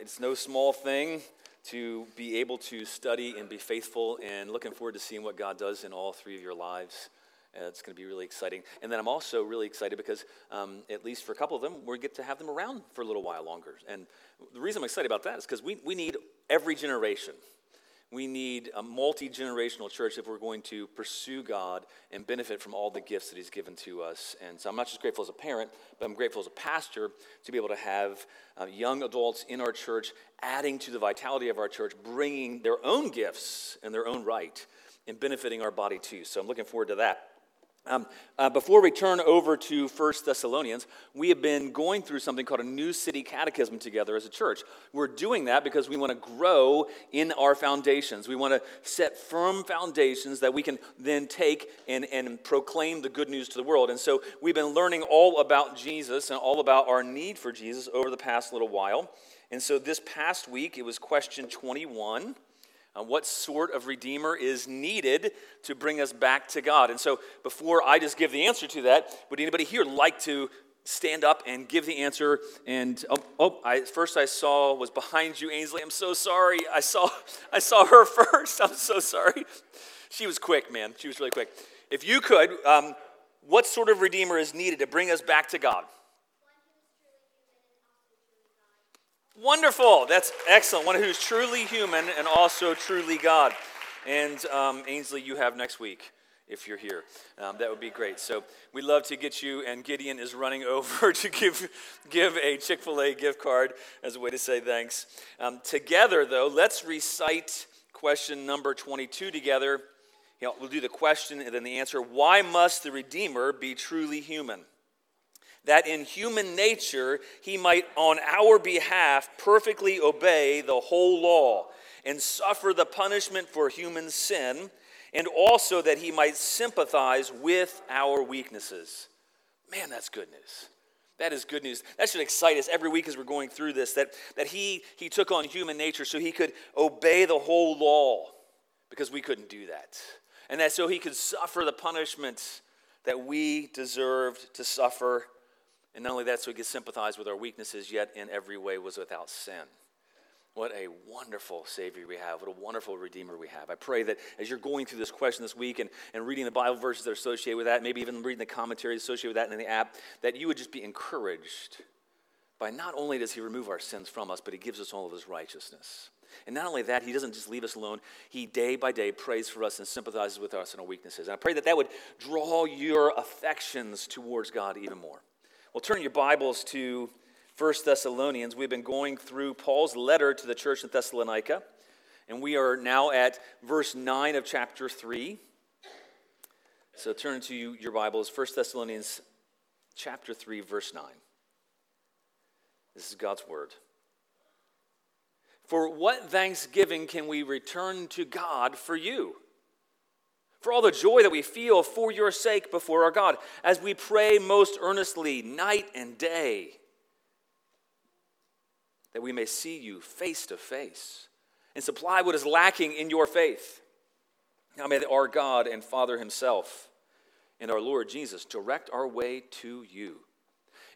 It's no small thing to be able to study and be faithful, and looking forward to seeing what God does in all three of your lives. Uh, it's going to be really exciting. And then I'm also really excited because, um, at least for a couple of them, we get to have them around for a little while longer. And the reason I'm excited about that is because we, we need every generation we need a multi generational church if we're going to pursue God and benefit from all the gifts that He's given to us. And so I'm not just grateful as a parent, but I'm grateful as a pastor to be able to have uh, young adults in our church adding to the vitality of our church, bringing their own gifts and their own right and benefiting our body too. So I'm looking forward to that. Um, uh, before we turn over to First Thessalonians, we have been going through something called a New City Catechism together as a church. We're doing that because we want to grow in our foundations. We want to set firm foundations that we can then take and, and proclaim the good news to the world. And so we've been learning all about Jesus and all about our need for Jesus over the past little while. And so this past week, it was question 21 what sort of redeemer is needed to bring us back to God. And so, before I just give the answer to that, would anybody here like to stand up and give the answer? And oh, oh I, first I saw was behind you, Ainsley. I'm so sorry. I saw, I saw her first. I'm so sorry. She was quick, man. She was really quick. If you could, um, what sort of redeemer is needed to bring us back to God? Wonderful. That's excellent. One who's truly human and also truly God. And um, Ainsley, you have next week if you're here. Um, that would be great. So we'd love to get you, and Gideon is running over to give, give a Chick fil A gift card as a way to say thanks. Um, together, though, let's recite question number 22 together. You know, we'll do the question and then the answer. Why must the Redeemer be truly human? That in human nature he might on our behalf perfectly obey the whole law and suffer the punishment for human sin, and also that he might sympathize with our weaknesses. Man, that's good news. That is good news. That should excite us every week as we're going through this that, that he, he took on human nature so he could obey the whole law because we couldn't do that. And that so he could suffer the punishment that we deserved to suffer and not only that, so he could sympathize with our weaknesses, yet in every way was without sin. What a wonderful Savior we have. What a wonderful Redeemer we have. I pray that as you're going through this question this week and, and reading the Bible verses that are associated with that, maybe even reading the commentaries associated with that in the app, that you would just be encouraged by not only does He remove our sins from us, but He gives us all of His righteousness. And not only that, He doesn't just leave us alone. He day by day prays for us and sympathizes with us in our weaknesses. And I pray that that would draw your affections towards God even more. Well, turn your Bibles to 1 Thessalonians. We've been going through Paul's letter to the church in Thessalonica, and we are now at verse 9 of chapter 3. So turn to your Bibles, 1 Thessalonians chapter 3, verse 9. This is God's word. For what thanksgiving can we return to God for you? For all the joy that we feel for your sake before our God, as we pray most earnestly night and day, that we may see you face to face and supply what is lacking in your faith. Now may our God and Father Himself and our Lord Jesus direct our way to you.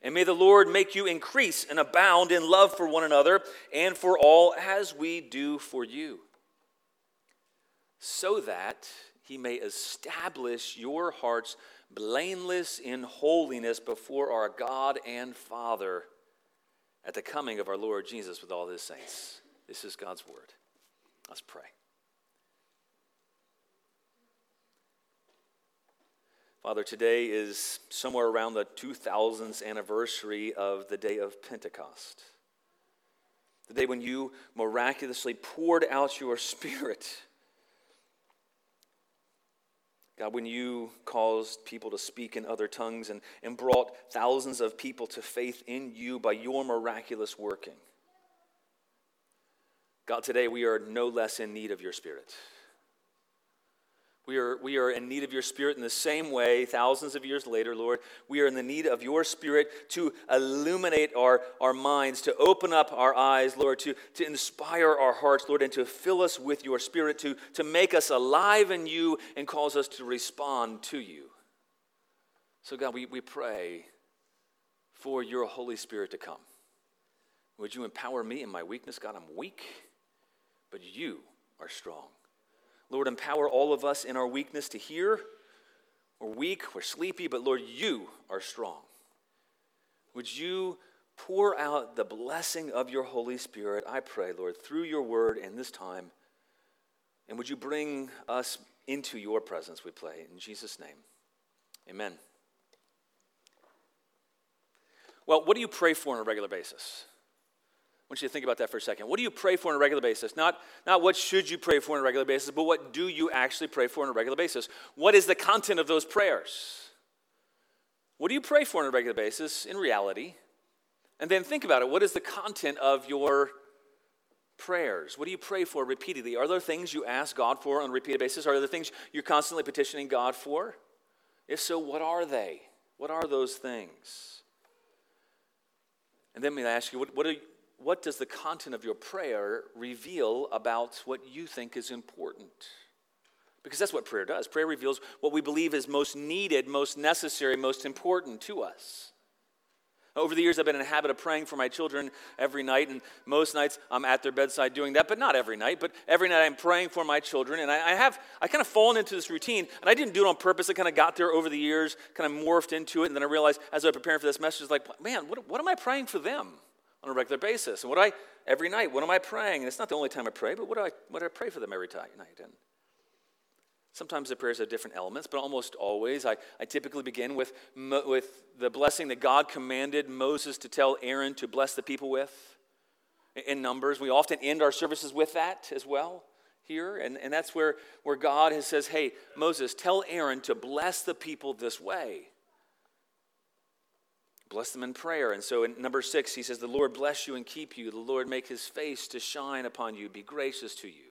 And may the Lord make you increase and abound in love for one another and for all as we do for you. So that he may establish your hearts blameless in holiness before our God and Father at the coming of our Lord Jesus with all his saints. This is God's word. Let's pray. Father, today is somewhere around the 2000th anniversary of the day of Pentecost. The day when you miraculously poured out your spirit God, when you caused people to speak in other tongues and, and brought thousands of people to faith in you by your miraculous working. God, today we are no less in need of your Spirit. We are, we are in need of your Spirit in the same way, thousands of years later, Lord. We are in the need of your Spirit to illuminate our, our minds, to open up our eyes, Lord, to, to inspire our hearts, Lord, and to fill us with your Spirit, to, to make us alive in you and cause us to respond to you. So, God, we, we pray for your Holy Spirit to come. Would you empower me in my weakness? God, I'm weak, but you are strong. Lord, empower all of us in our weakness to hear. We're weak, we're sleepy, but Lord, you are strong. Would you pour out the blessing of your Holy Spirit, I pray, Lord, through your word in this time? And would you bring us into your presence, we pray, in Jesus' name. Amen. Well, what do you pray for on a regular basis? Want you to think about that for a second. What do you pray for on a regular basis? Not, not what should you pray for on a regular basis, but what do you actually pray for on a regular basis? What is the content of those prayers? What do you pray for on a regular basis in reality? And then think about it. What is the content of your prayers? What do you pray for repeatedly? Are there things you ask God for on a repeated basis? Are there things you're constantly petitioning God for? If so, what are they? What are those things? And then I ask you, what, what, are, what does the content of your prayer reveal about what you think is important? Because that's what prayer does. Prayer reveals what we believe is most needed, most necessary, most important to us. Over the years, I've been in a habit of praying for my children every night, and most nights I'm at their bedside doing that, but not every night. But every night I'm praying for my children, and I, I have I kind of fallen into this routine, and I didn't do it on purpose. I kind of got there over the years, kind of morphed into it, and then I realized as I was preparing for this message, like, man, what, what am I praying for them on a regular basis? And what I every night, what am I praying? And it's not the only time I pray, but what do I what do I pray for them every night? And Sometimes the prayers have different elements, but almost always I, I typically begin with, with the blessing that God commanded Moses to tell Aaron to bless the people with. In Numbers, we often end our services with that as well here. And, and that's where, where God has says, hey, Moses, tell Aaron to bless the people this way. Bless them in prayer. And so in number six, he says, The Lord bless you and keep you. The Lord make his face to shine upon you, be gracious to you.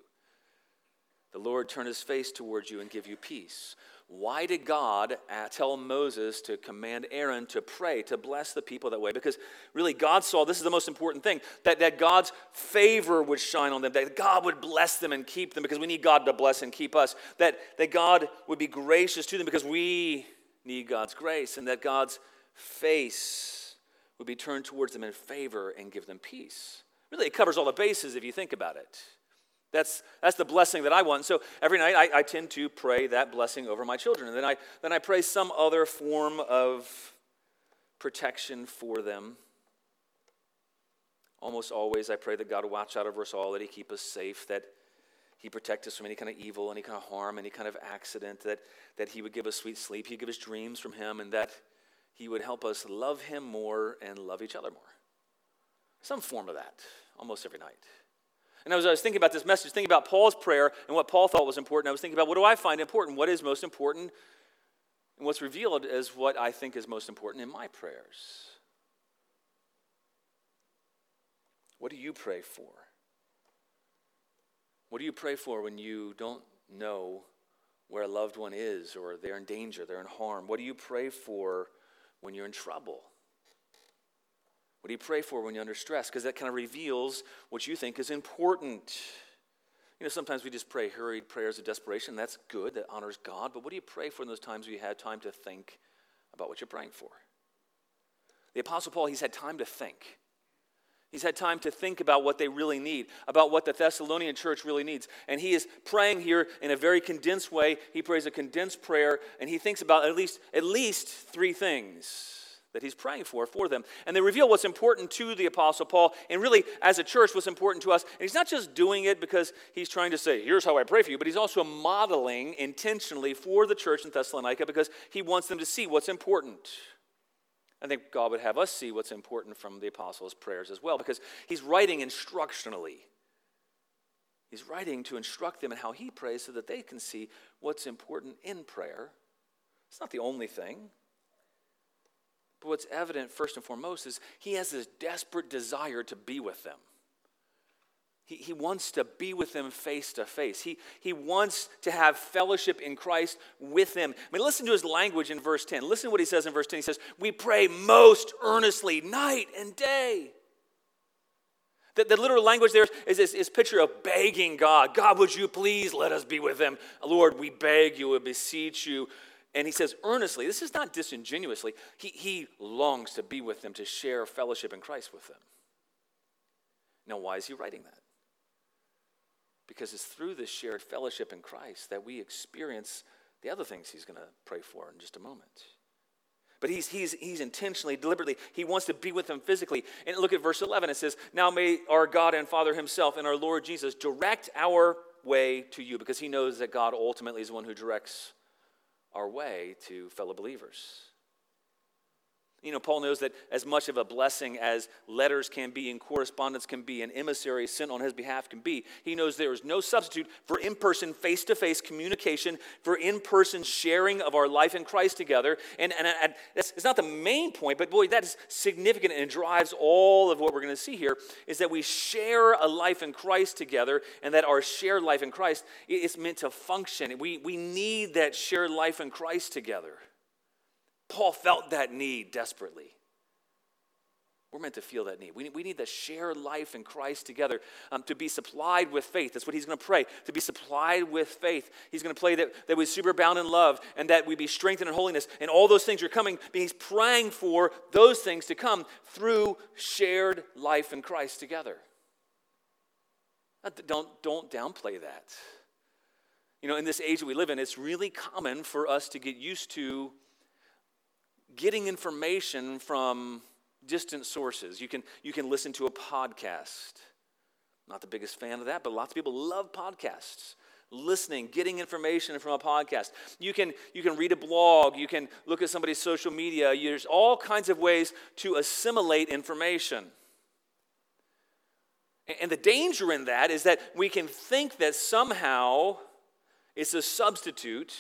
The Lord turn his face towards you and give you peace. Why did God tell Moses to command Aaron to pray, to bless the people that way? Because really, God saw this is the most important thing that, that God's favor would shine on them, that God would bless them and keep them, because we need God to bless and keep us, that, that God would be gracious to them because we need God's grace, and that God's face would be turned towards them in favor and give them peace. Really, it covers all the bases if you think about it. That's, that's the blessing that I want. So every night I, I tend to pray that blessing over my children. And then I, then I pray some other form of protection for them. Almost always I pray that God watch out over us all, that He keep us safe, that He protect us from any kind of evil, any kind of harm, any kind of accident, that, that He would give us sweet sleep, He'd give us dreams from Him, and that He would help us love Him more and love each other more. Some form of that, almost every night. And as I was thinking about this message, thinking about Paul's prayer and what Paul thought was important, I was thinking about what do I find important? What is most important? And what's revealed is what I think is most important in my prayers. What do you pray for? What do you pray for when you don't know where a loved one is or they're in danger, they're in harm? What do you pray for when you're in trouble? What do you pray for when you're under stress? Because that kind of reveals what you think is important. You know, sometimes we just pray hurried prayers of desperation. That's good, that honors God. But what do you pray for in those times where you had time to think about what you're praying for? The Apostle Paul, he's had time to think. He's had time to think about what they really need, about what the Thessalonian church really needs. And he is praying here in a very condensed way. He prays a condensed prayer, and he thinks about at least, at least three things that he's praying for for them. And they reveal what's important to the Apostle Paul, and really, as a church, what's important to us. And he's not just doing it because he's trying to say, here's how I pray for you, but he's also modeling intentionally for the church in Thessalonica because he wants them to see what's important. I think God would have us see what's important from the apostles' prayers as well because he's writing instructionally. He's writing to instruct them in how he prays so that they can see what's important in prayer. It's not the only thing. But what's evident, first and foremost, is he has this desperate desire to be with them. He, he wants to be with them face to face. He, he wants to have fellowship in Christ with them. I mean, listen to his language in verse 10. Listen to what he says in verse 10. He says, We pray most earnestly, night and day. The, the literal language there is this is picture of begging God. God, would you please let us be with them? Lord, we beg you, we beseech you. And he says earnestly, this is not disingenuously, he, he longs to be with them, to share fellowship in Christ with them. Now, why is he writing that? Because it's through this shared fellowship in Christ that we experience the other things he's going to pray for in just a moment. But he's, he's, he's intentionally, deliberately, he wants to be with them physically. And look at verse 11. It says, Now may our God and Father himself and our Lord Jesus direct our way to you, because he knows that God ultimately is the one who directs our way to fellow believers. You know, Paul knows that as much of a blessing as letters can be and correspondence can be and emissaries sent on his behalf can be, he knows there is no substitute for in person, face to face communication, for in person sharing of our life in Christ together. And, and, and it's not the main point, but boy, that is significant and drives all of what we're going to see here is that we share a life in Christ together and that our shared life in Christ is meant to function. We, we need that shared life in Christ together. Paul felt that need desperately. We're meant to feel that need. We, we need to share life in Christ together, um, to be supplied with faith. That's what he's going to pray, to be supplied with faith. He's going to pray that, that we superabound in love and that we be strengthened in holiness. And all those things are coming. He's praying for those things to come through shared life in Christ together. Don't, don't downplay that. You know, in this age that we live in, it's really common for us to get used to getting information from distant sources. You can, you can listen to a podcast. Not the biggest fan of that, but lots of people love podcasts. Listening, getting information from a podcast. You can, you can read a blog, you can look at somebody's social media. There's all kinds of ways to assimilate information. And the danger in that is that we can think that somehow it's a substitute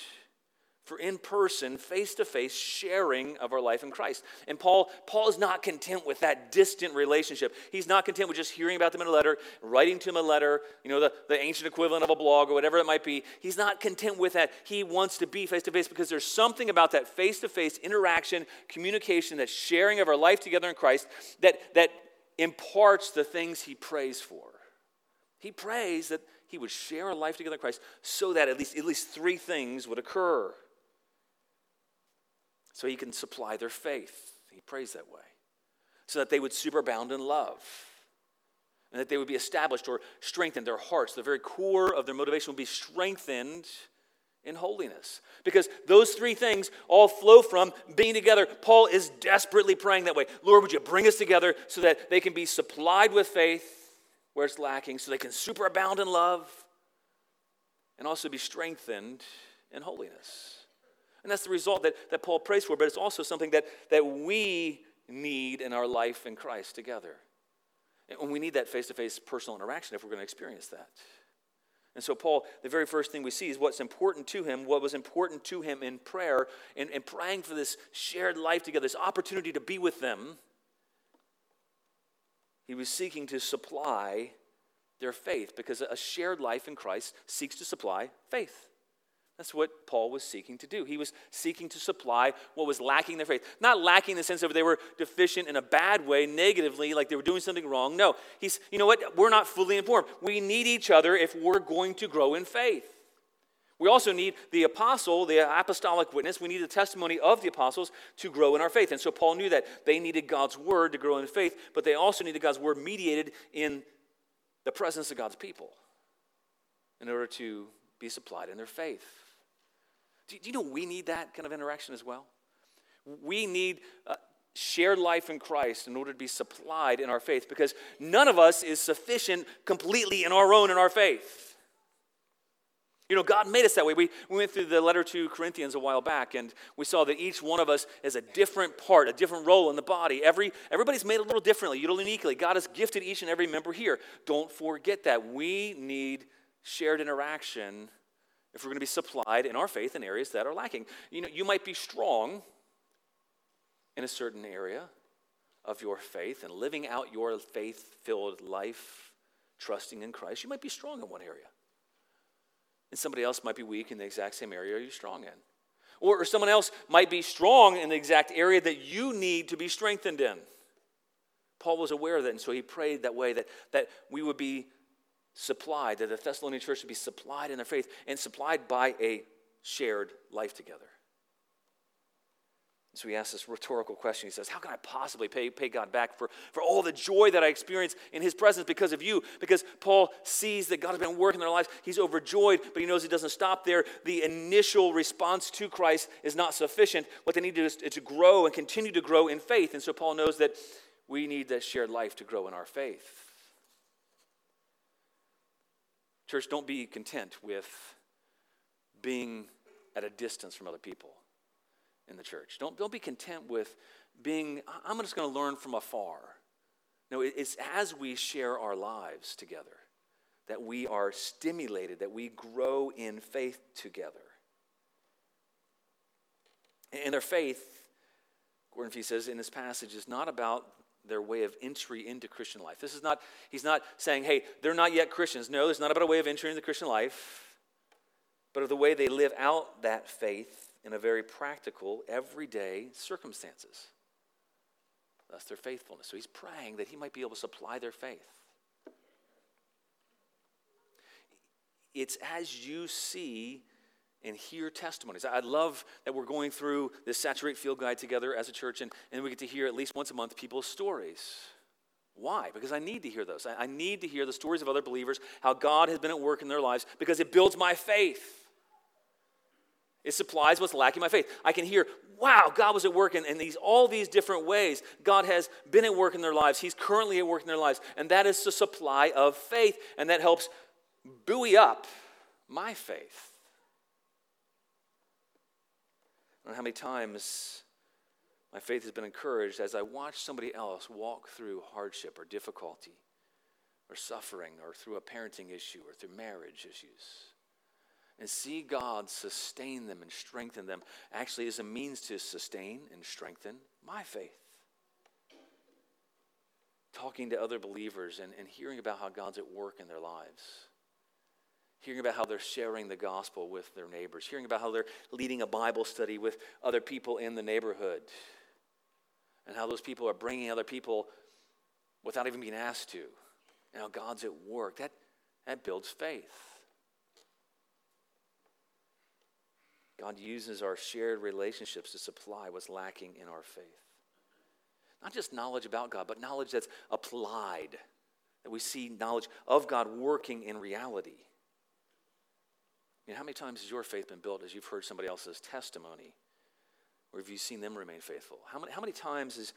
for in person, face to face sharing of our life in Christ. And Paul, Paul is not content with that distant relationship. He's not content with just hearing about them in a letter, writing to them a letter, you know, the, the ancient equivalent of a blog or whatever it might be. He's not content with that. He wants to be face to face because there's something about that face to face interaction, communication, that sharing of our life together in Christ that, that imparts the things he prays for. He prays that he would share a life together in Christ so that at least, at least three things would occur so he can supply their faith. He prays that way. So that they would superabound in love. And that they would be established or strengthened, their hearts, the very core of their motivation would be strengthened in holiness. Because those three things all flow from being together. Paul is desperately praying that way. Lord, would you bring us together so that they can be supplied with faith where it's lacking, so they can superabound in love and also be strengthened in holiness. And that's the result that, that Paul prays for, but it's also something that, that we need in our life in Christ together. And we need that face to face personal interaction if we're going to experience that. And so, Paul, the very first thing we see is what's important to him, what was important to him in prayer, and, and praying for this shared life together, this opportunity to be with them. He was seeking to supply their faith because a shared life in Christ seeks to supply faith. That's what Paul was seeking to do. He was seeking to supply what was lacking in their faith. Not lacking in the sense of they were deficient in a bad way, negatively, like they were doing something wrong. No, he's, you know what? We're not fully informed. We need each other if we're going to grow in faith. We also need the apostle, the apostolic witness. We need the testimony of the apostles to grow in our faith. And so Paul knew that they needed God's word to grow in faith, but they also needed God's word mediated in the presence of God's people in order to be supplied in their faith. Do you know we need that kind of interaction as well? We need uh, shared life in Christ in order to be supplied in our faith because none of us is sufficient completely in our own in our faith. You know, God made us that way. We, we went through the letter to Corinthians a while back, and we saw that each one of us has a different part, a different role in the body. Every, everybody's made a little differently, uniquely. God has gifted each and every member here. Don't forget that. We need shared interaction if we're going to be supplied in our faith in areas that are lacking. You know, you might be strong in a certain area of your faith and living out your faith filled life, trusting in Christ. You might be strong in one area. And somebody else might be weak in the exact same area you're strong in. Or, or someone else might be strong in the exact area that you need to be strengthened in. Paul was aware of that, and so he prayed that way that, that we would be supplied, that the Thessalonian church would be supplied in their faith and supplied by a shared life together. So he asks this rhetorical question. He says, How can I possibly pay, pay God back for, for all the joy that I experience in his presence because of you? Because Paul sees that God has been working in their lives. He's overjoyed, but he knows he doesn't stop there. The initial response to Christ is not sufficient. What they need to do is, is to grow and continue to grow in faith. And so Paul knows that we need that shared life to grow in our faith. Church, don't be content with being at a distance from other people in the church. Don't, don't be content with being, I'm just going to learn from afar. No, it's as we share our lives together that we are stimulated, that we grow in faith together. And their faith, Gordon Fee says in this passage, is not about their way of entry into Christian life. This is not, he's not saying, hey, they're not yet Christians. No, it's not about a way of entering into Christian life, but of the way they live out that faith in a very practical, everyday circumstances. That's their faithfulness. So he's praying that he might be able to supply their faith. It's as you see and hear testimonies. I love that we're going through this Saturate Field Guide together as a church, and, and we get to hear at least once a month people's stories. Why? Because I need to hear those. I, I need to hear the stories of other believers, how God has been at work in their lives, because it builds my faith. It supplies what's lacking my faith. I can hear, wow, God was at work in, in, these, all these different ways. God has been at work in their lives. He's currently at work in their lives. And that is the supply of faith. And that helps buoy up my faith. Know how many times my faith has been encouraged as I watch somebody else walk through hardship or difficulty or suffering or through a parenting issue or through marriage issues and see God sustain them and strengthen them actually as a means to sustain and strengthen my faith. Talking to other believers and, and hearing about how God's at work in their lives. Hearing about how they're sharing the gospel with their neighbors. Hearing about how they're leading a Bible study with other people in the neighborhood. And how those people are bringing other people without even being asked to. And how God's at work. That, that builds faith. God uses our shared relationships to supply what's lacking in our faith. Not just knowledge about God, but knowledge that's applied, that we see knowledge of God working in reality. I mean, how many times has your faith been built as you've heard somebody else's testimony? Or have you seen them remain faithful? How many, how many times is,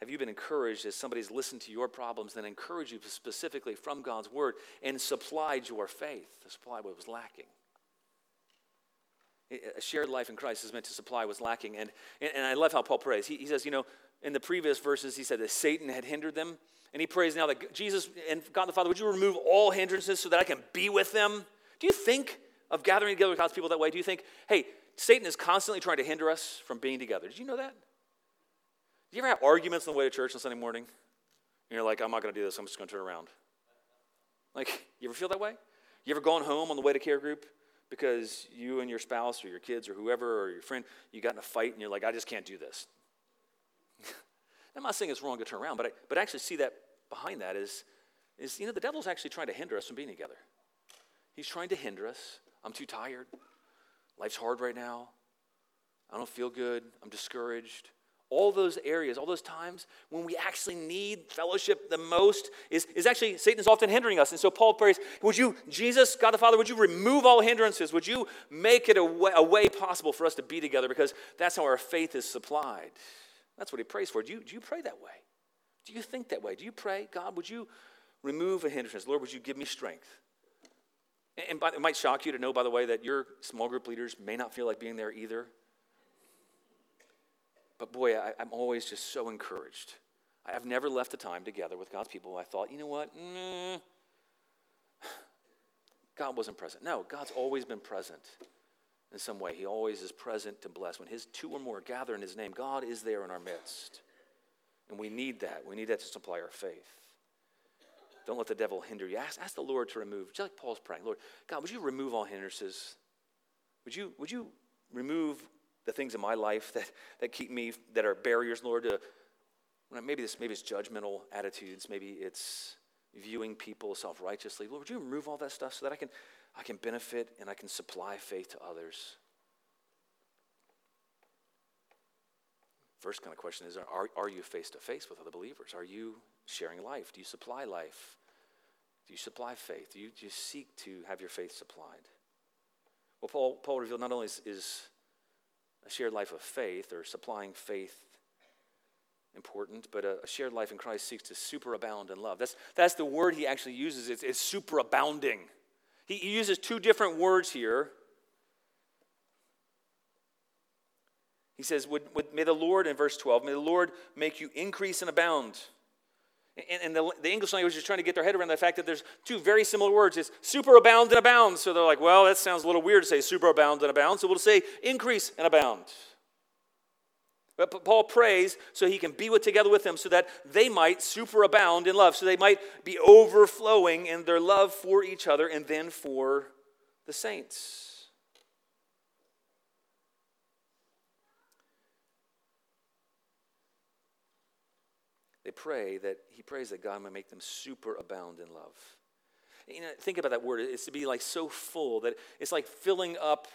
have you been encouraged as somebody's listened to your problems, then encouraged you specifically from God's word and supplied your faith to supply what was lacking? A shared life in Christ is meant to supply what's lacking. And, and I love how Paul prays. He, he says, you know, in the previous verses, he said that Satan had hindered them. And he prays now that Jesus and God the Father, would you remove all hindrances so that I can be with them? Do you think of gathering together with God's people that way? Do you think, hey, Satan is constantly trying to hinder us from being together? Did you know that? Do you ever have arguments on the way to church on Sunday morning? And you're like, I'm not going to do this. I'm just going to turn around. Like, you ever feel that way? You ever gone home on the way to care group because you and your spouse or your kids or whoever or your friend, you got in a fight and you're like, I just can't do this. I'm not saying it's wrong to turn around, but I, but I actually see that behind that is, is, you know, the devil's actually trying to hinder us from being together. He's trying to hinder us. I'm too tired. Life's hard right now. I don't feel good. I'm discouraged all those areas, all those times when we actually need fellowship the most, is, is actually Satan is often hindering us. And so Paul prays, Would you, Jesus, God the Father, would you remove all hindrances? Would you make it a way, a way possible for us to be together? Because that's how our faith is supplied. That's what he prays for. Do you, do you pray that way? Do you think that way? Do you pray, God, would you remove a hindrance? Lord, would you give me strength? And by, it might shock you to know, by the way, that your small group leaders may not feel like being there either. But boy, I, am always just so encouraged. I've never left a time together with God's people I thought, you know what? God wasn't present. No, God's always been present in some way. He always is present to bless. When His two or more gather in His name, God is there in our midst. And we need that. We need that to supply our faith. Don't let the devil hinder you. Ask, ask the Lord to remove, just like Paul's praying, Lord, God, would you remove all hindrances? Would you, would you remove the things in my life that, that keep me, that are barriers, Lord, to maybe this maybe it's judgmental attitudes, maybe it's viewing people self-righteously. Lord, would you remove all that stuff so that I can I can benefit and I can supply faith to others? First kind of question is are, are you face to face with other believers? Are you sharing life? Do you supply life? Do you supply faith? Do you, you seek to have your faith supplied? Well, Paul, Paul revealed not only is, is a shared life of faith or supplying faith important, but a, a, shared life in Christ seeks to superabound in love. That's, that's the word he actually uses, it's, it's superabounding. He, he uses two different words here He says, would, would, May the Lord, in verse 12, may the Lord make you increase and abound. And, the, the, English language is trying to get their head around the fact that there's two very similar words. It's superabound and abound. So they're like, well, that sounds a little weird to say superabound and abound. So we'll say increase and abound. But Paul prays so he can be with, together with them so that they might superabound in love, so they might be overflowing in their love for each other and then for the saints. They pray that he prays that God might make them super abound in love. You know, think about that word. It's to be like so full that it's like filling up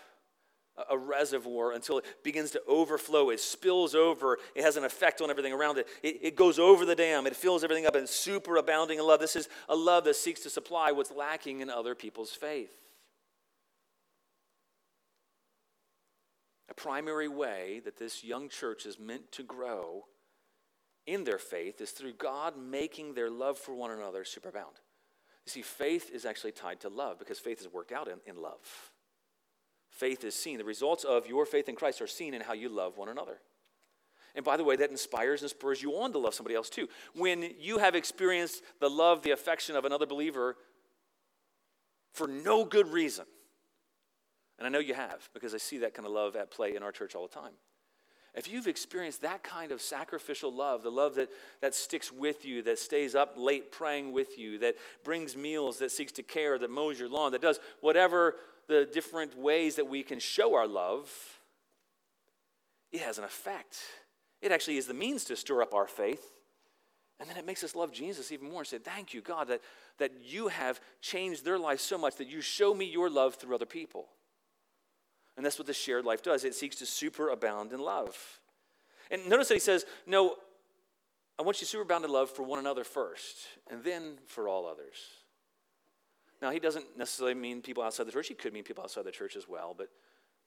a reservoir until it begins to overflow. It spills over. It has an effect on everything around it. It, it goes over the dam. It fills everything up and super abounding in love. This is a love that seeks to supply what's lacking in other people's faith. A primary way that this young church is meant to grow in their faith is through God making their love for one another superabound. You see, faith is actually tied to love because faith is worked out in, in love. Faith is seen. The results of your faith in Christ are seen in how you love one another. And by the way, that inspires and spurs you on to love somebody else too. When you have experienced the love, the affection of another believer for no good reason, and I know you have because I see that kind of love at play in our church all the time. If you've experienced that kind of sacrificial love, the love that, that sticks with you, that stays up late praying with you, that brings meals, that seeks to care, that mows your lawn, that does whatever the different ways that we can show our love, it has an effect. It actually is the means to stir up our faith. And then it makes us love Jesus even more and say, Thank you, God, that, that you have changed their life so much that you show me your love through other people. And that's what the shared life does. It seeks to superabound in love. And notice that he says, No, I want you to superabound in love for one another first, and then for all others. Now, he doesn't necessarily mean people outside the church. He could mean people outside the church as well, but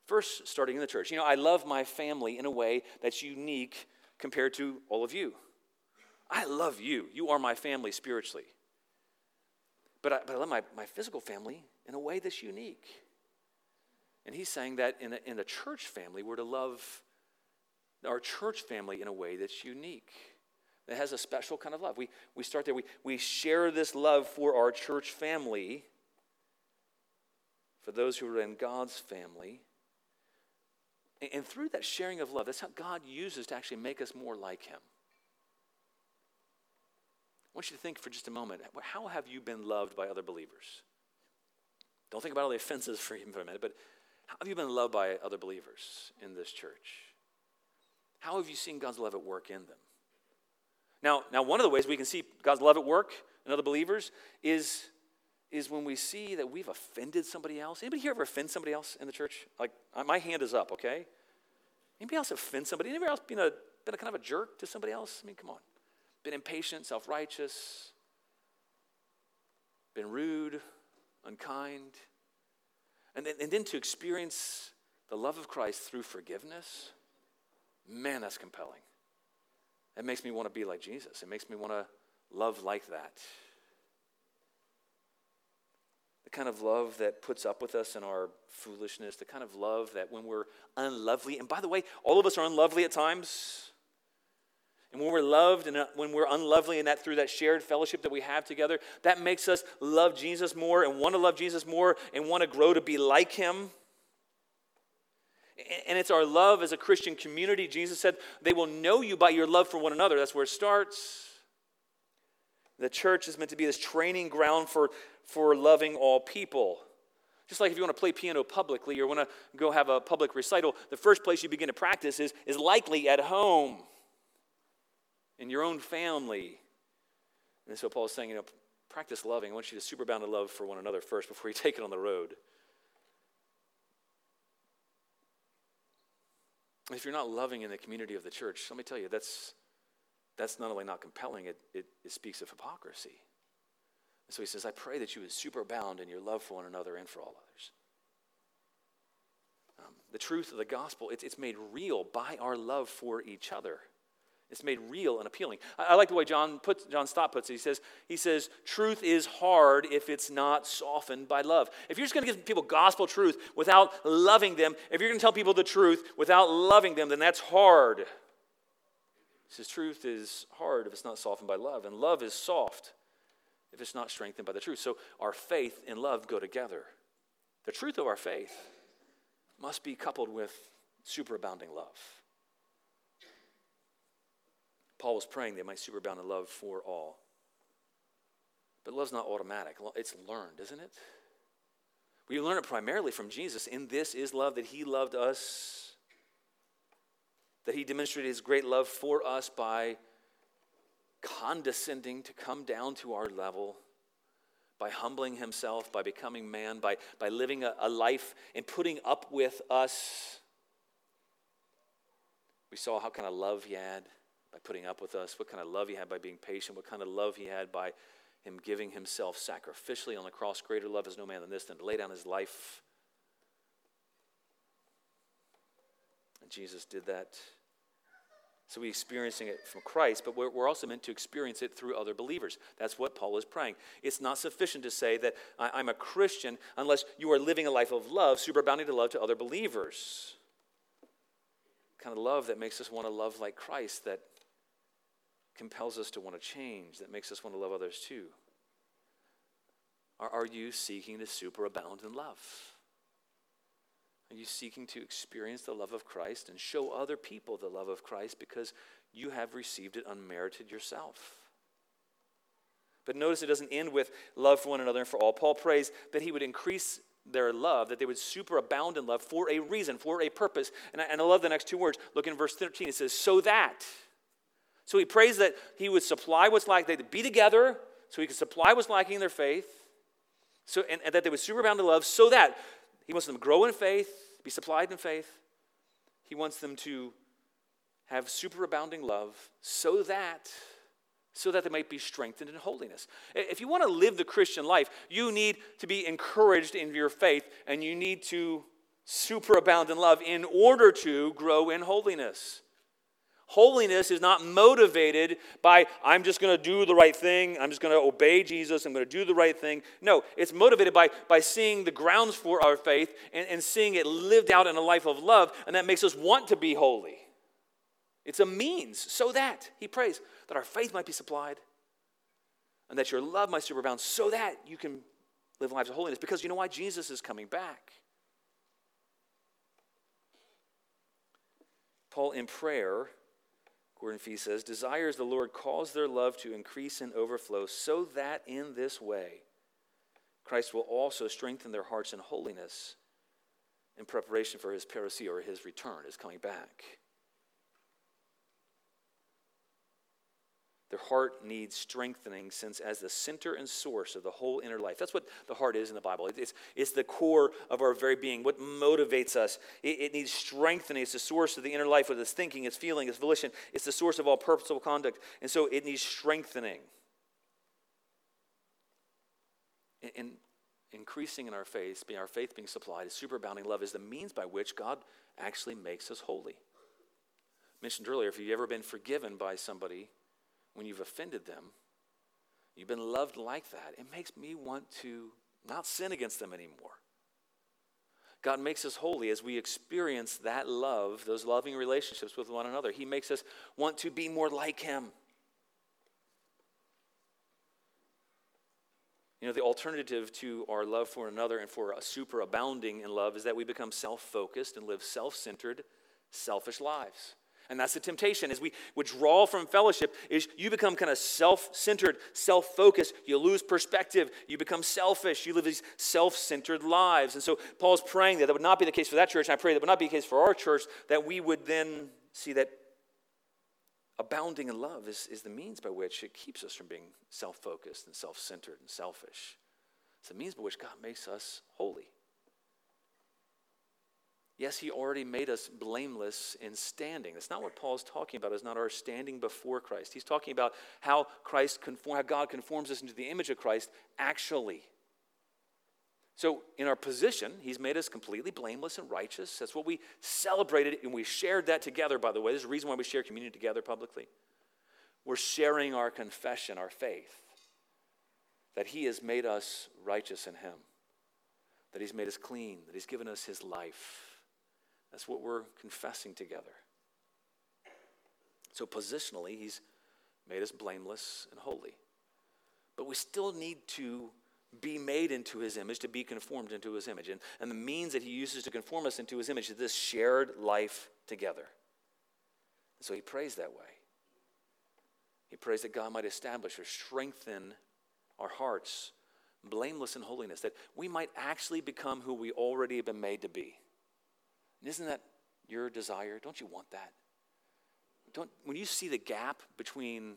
first, starting in the church. You know, I love my family in a way that's unique compared to all of you. I love you. You are my family spiritually. But I, but I love my, my physical family in a way that's unique. And he's saying that in a, in a church family, we're to love our church family in a way that's unique, that has a special kind of love. We, we start there, we, we share this love for our church family, for those who are in God's family. And, and through that sharing of love, that's how God uses to actually make us more like Him. I want you to think for just a moment how have you been loved by other believers? Don't think about all the offenses for a minute, but how have you been loved by other believers in this church? How have you seen God's love at work in them? Now, now one of the ways we can see God's love at work in other believers is, is when we see that we've offended somebody else. Anybody here ever offend somebody else in the church? Like, my hand is up, okay? Anybody else offend somebody? Anybody else been a, been a kind of a jerk to somebody else? I mean, come on. Been impatient, self righteous, been rude, unkind. And then, and then to experience the love of Christ through forgiveness, man, that's compelling. It makes me want to be like Jesus. It makes me want to love like that. The kind of love that puts up with us in our foolishness, the kind of love that when we're unlovely, and by the way, all of us are unlovely at times. And when we're loved and uh, when we're unlovely and that through that shared fellowship that we have together, that makes us love Jesus more and want to love Jesus more and want to grow to be like him. And it's our love as a Christian community. Jesus said, they will know you by your love for one another. That's where it starts. The church is meant to be this training ground for, for loving all people. Just like if you want to play piano publicly or want to go have a public recital, the first place you begin to practice is, is likely at home in your own family. And so Paul is saying, you know, practice loving. I want you to superbound in love for one another first before you take it on the road. If you're not loving in the community of the church, let me tell you, that's, that's not only not compelling, it, it, it speaks of hypocrisy. And so he says, I pray that you would superbound in your love for one another and for all others. Um, the truth of the gospel, it's, it's made real by our love for each other. It's made real and appealing. I, I, like the way John puts, John Stott puts it. He says, he says, truth is hard if it's not softened by love. If you're just going to give people gospel truth without loving them, if you're going to tell people the truth without loving them, then that's hard. He says, truth is hard if it's not softened by love, and love is soft if it's not strengthened by the truth. So our faith and love go together. The truth of our faith must be coupled with superabounding love. Paul was praying they might superabound in love for all. But love's not automatic, it's learned, isn't it? We learn it primarily from Jesus. In this is love that he loved us, that he demonstrated his great love for us by condescending to come down to our level, by humbling himself, by becoming man, by, by living a, a life and putting up with us. We saw how kind of love he had by putting up with us, what kind of love he had by being patient, what kind of love he had by him giving himself sacrificially on the cross. Greater love is no man than this, than to lay down his life. And Jesus did that. So we're experiencing it from Christ, but we're, we're also meant to experience it through other believers. That's what Paul is praying. It's not sufficient to say that I, I'm a Christian unless you are living a life of love, superabounding to love to other believers. Kind of love that makes us want to love like Christ, that compels us to want to change, that makes us want to love others too? Are, are you seeking to superabound in love? Are you seeking to experience the love of Christ and show other people the love of Christ because you have received it unmerited yourself? But notice it doesn't end with love for one another and for all. Paul prays that he would increase their love, that they would superabound in love for a reason, for a purpose. And I, and I love the next two words. Look in verse 13. It says, so that. So he prays that he would supply what's like, they'd be together so he could supply what's lacking in their faith, so, and, and that they would superabound in love so that he wants them to grow in faith, be supplied in faith. He wants them to have superabounding love so that so that they might be strengthened in holiness. If you want to live the Christian life, you need to be encouraged in your faith and you need to superabound in love in order to grow in holiness. Holiness is not motivated by, I'm just going to do the right thing, I'm just going to obey Jesus, I'm going to do the right thing. No, it's motivated by, by seeing the grounds for our faith and, and seeing it lived out in a life of love, and that makes us want to be holy. It's a means so that, he prays, that our faith might be supplied and that your love might superabound so that you can live lives of holiness. Because you know why? Jesus is coming back. Paul, in prayer, Gordon Fee says, desires the Lord cause their love to increase and overflow, so that in this way Christ will also strengthen their hearts in holiness in preparation for his parousia or his return, his coming back. Their heart needs strengthening since as the center and source of the whole inner life. That's what the heart is in the Bible. It's, it's the core of our very being, what motivates us. It, it needs strengthening. It's the source of the inner life with its thinking, its feeling, its volition. It's the source of all purposeful conduct. And so it needs strengthening. And, and increasing in our faith, being our faith being supplied, is superabounding love is the means by which God actually makes us holy. Mentioned earlier, if you've ever been forgiven by somebody, when you've offended them, you've been loved like that, it makes me want to not sin against them anymore. God makes us holy as we experience that love, those loving relationships with one another. He makes us want to be more like Him. You know, the alternative to our love for another and for a superabounding in love is that we become self focused and live self centered, selfish lives. And that's the temptation as we withdraw from fellowship is you become kind of self-centered, self-focused, you lose perspective, you become selfish, you live these self-centered lives. And so Paul's praying that that would not be the case for that church, and I pray that would not be the case for our church, that we would then see that abounding in love is, is the means by which it keeps us from being self-focused and self-centered and selfish. It's the means by which God makes us holy. Yes, he already made us blameless in standing. That's not what Paul's talking about. It's not our standing before Christ. He's talking about how Christ conform, how God conforms us into the image of Christ actually. So, in our position, he's made us completely blameless and righteous. That's what we celebrated, and we shared that together, by the way. There's a reason why we share communion together publicly. We're sharing our confession, our faith, that he has made us righteous in him, that he's made us clean, that he's given us his life. That's what we're confessing together. So, positionally, he's made us blameless and holy. But we still need to be made into his image, to be conformed into his image. And, and the means that he uses to conform us into his image is this shared life together. so he prays that way. He prays that God might establish or strengthen our hearts, blameless in holiness, that we might actually become who we already have been made to be. And isn't that your desire? Don't you want that? Don't, when you see the gap between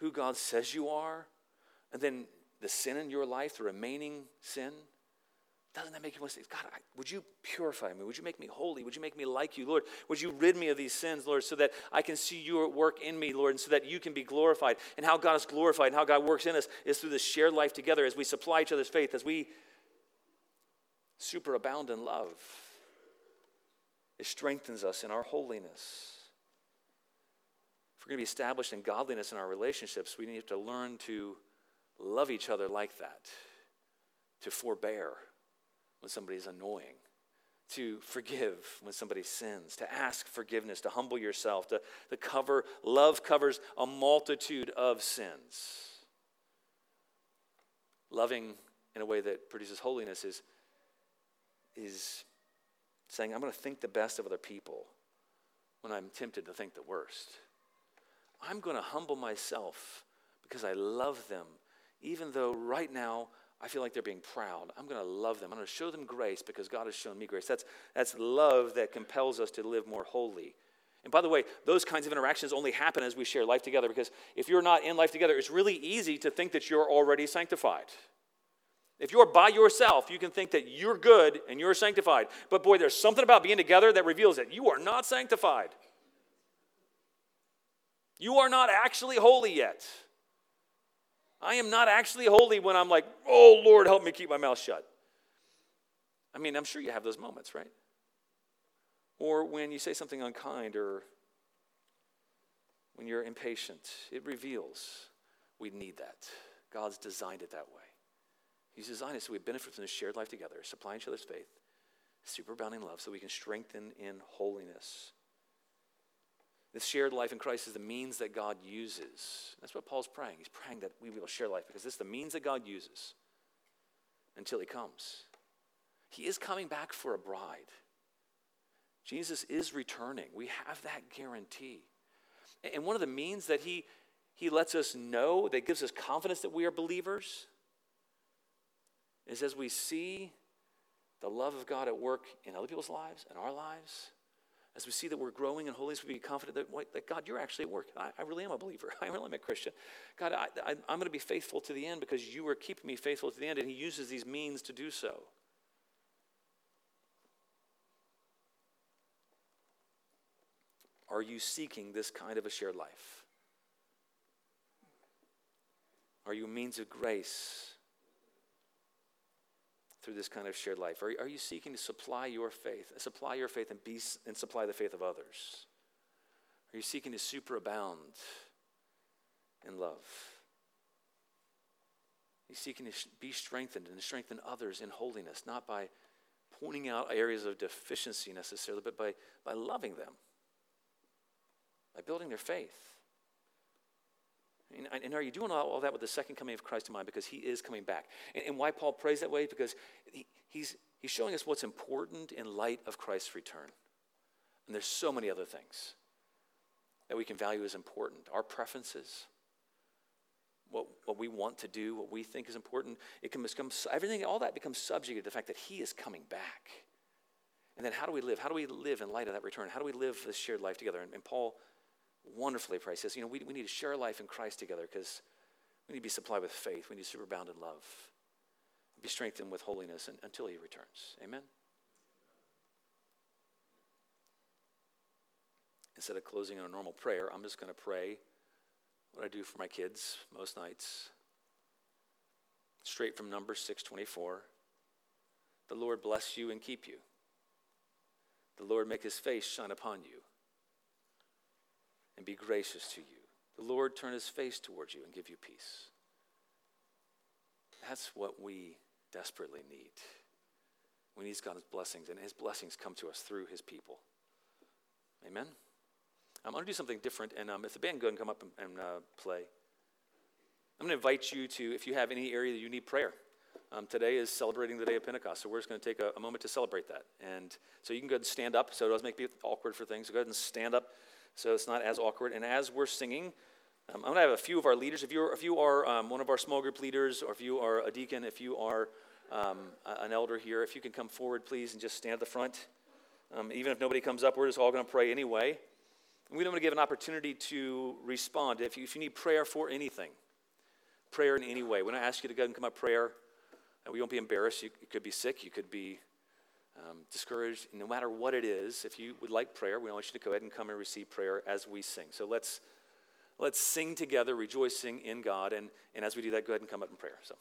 who God says you are and then the sin in your life, the remaining sin, doesn't that make you want to say, God, I, would you purify me? Would you make me holy? Would you make me like you, Lord? Would you rid me of these sins, Lord, so that I can see your work in me, Lord, and so that you can be glorified? And how God is glorified and how God works in us is through this shared life together as we supply each other's faith, as we superabound in love. It strengthens us in our holiness. If we're going to be established in godliness in our relationships, we need to learn to love each other like that, to forbear when somebody's annoying, to forgive when somebody sins, to ask forgiveness, to humble yourself, to, to cover, love covers a multitude of sins. Loving in a way that produces holiness is, is saying, I'm going to think the best of other people when I'm tempted to think the worst. I'm going to humble myself because I love them even though right now I feel like they're being proud. I'm going to love them. I'm going to show them grace because God has shown me grace. That's, that's love that compels us to live more holy. And by the way, those kinds of interactions only happen as we share life together because if you're not in life together, it's really easy to think that you're already sanctified. If you're by yourself, you can think that you're good and you're sanctified. But boy, there's something about being together that reveals that you are not sanctified. You are not actually holy yet. I am not actually holy when I'm like, oh, Lord, help me keep my mouth shut. I mean, I'm sure you have those moments, right? Or when you say something unkind or when you're impatient, it reveals we need that. God's designed it that way. He's designed it so we benefit from this shared life together, supplying each other's faith, superabounding love, so we can strengthen in holiness. This shared life in Christ is the means that God uses. That's what Paul's praying. He's praying that we will share life because this is the means that God uses until he comes. He is coming back for a bride. Jesus is returning. We have that guarantee. And one of the means that he, he lets us know, that gives us confidence that we are believers, is as we see the love of God at work in other people's lives and our lives, as we see that we're growing in holiness, we be confident that, that God, you're actually at work. I, I, really am a believer. I really am a Christian. God, I, I'm going to be faithful to the end because you are keeping me faithful to the end, and He uses these means to do so. Are you seeking this kind of a shared life? Are you means of grace through this kind of shared life? Are, are you seeking to supply your faith, supply your faith and, be, and supply the faith of others? Are you seeking to superabound in love? Are you seeking to be strengthened and strengthen others in holiness, not by pointing out areas of deficiency necessarily, but by, by loving them, by building their faith? And, are you doing all, that with the second coming of Christ in mind? Because he is coming back. And, and why Paul prays that way? Because he, he's, he's showing us what's important in light of Christ's return. And there's so many other things that we can value as important. Our preferences, what, what we want to do, what we think is important, it can become, everything, all that becomes subject to the fact that he is coming back. And then how do we live? How do we live in light of that return? How do we live this shared life together? And, and Paul wonderfully prays. He says, you know, we, we need to share life in Christ together because we need to be supplied with faith. We need to superabound in love. Be strengthened with holiness and, until he returns. Amen? instead of closing in a normal prayer, I'm just going to pray what I do for my kids most nights. Straight from Numbers 624. The Lord bless you and keep you. The Lord make his face shine upon you and be gracious to you. The Lord turn his face towards you and give you peace. That's what we desperately need. We need God's blessings, and his blessings come to us through his people. Amen? I'm going to do something different, and um, if the band go and come up and, and uh, play, I'm going to invite you to, if you have any area that you need prayer. Um, today is celebrating the day of Pentecost, so we're just going to take a, a, moment to celebrate that. And so you can go and stand up, so it doesn't make it awkward for things. So go ahead and stand up so it's not as awkward. And as we're singing, um, I'm going to have a few of our leaders. If, you're, if you are um, one of our small group leaders, or if you are a deacon, if you are um, an elder here, if you can come forward, please, and just stand at the front. Um, even if nobody comes up, we're just all going to pray anyway. And we don't want to give an opportunity to respond. If you, if you need prayer for anything, prayer in any way, when I ask you to go and come up prayer, And we won't be embarrassed. You, you could be sick, you could be um, discouraged. No matter what it is, if you would like prayer, we want you to go ahead and come and receive prayer as we sing. So let's, let's sing together, rejoicing in God. And, and as we do that, go ahead and come up in prayer. So.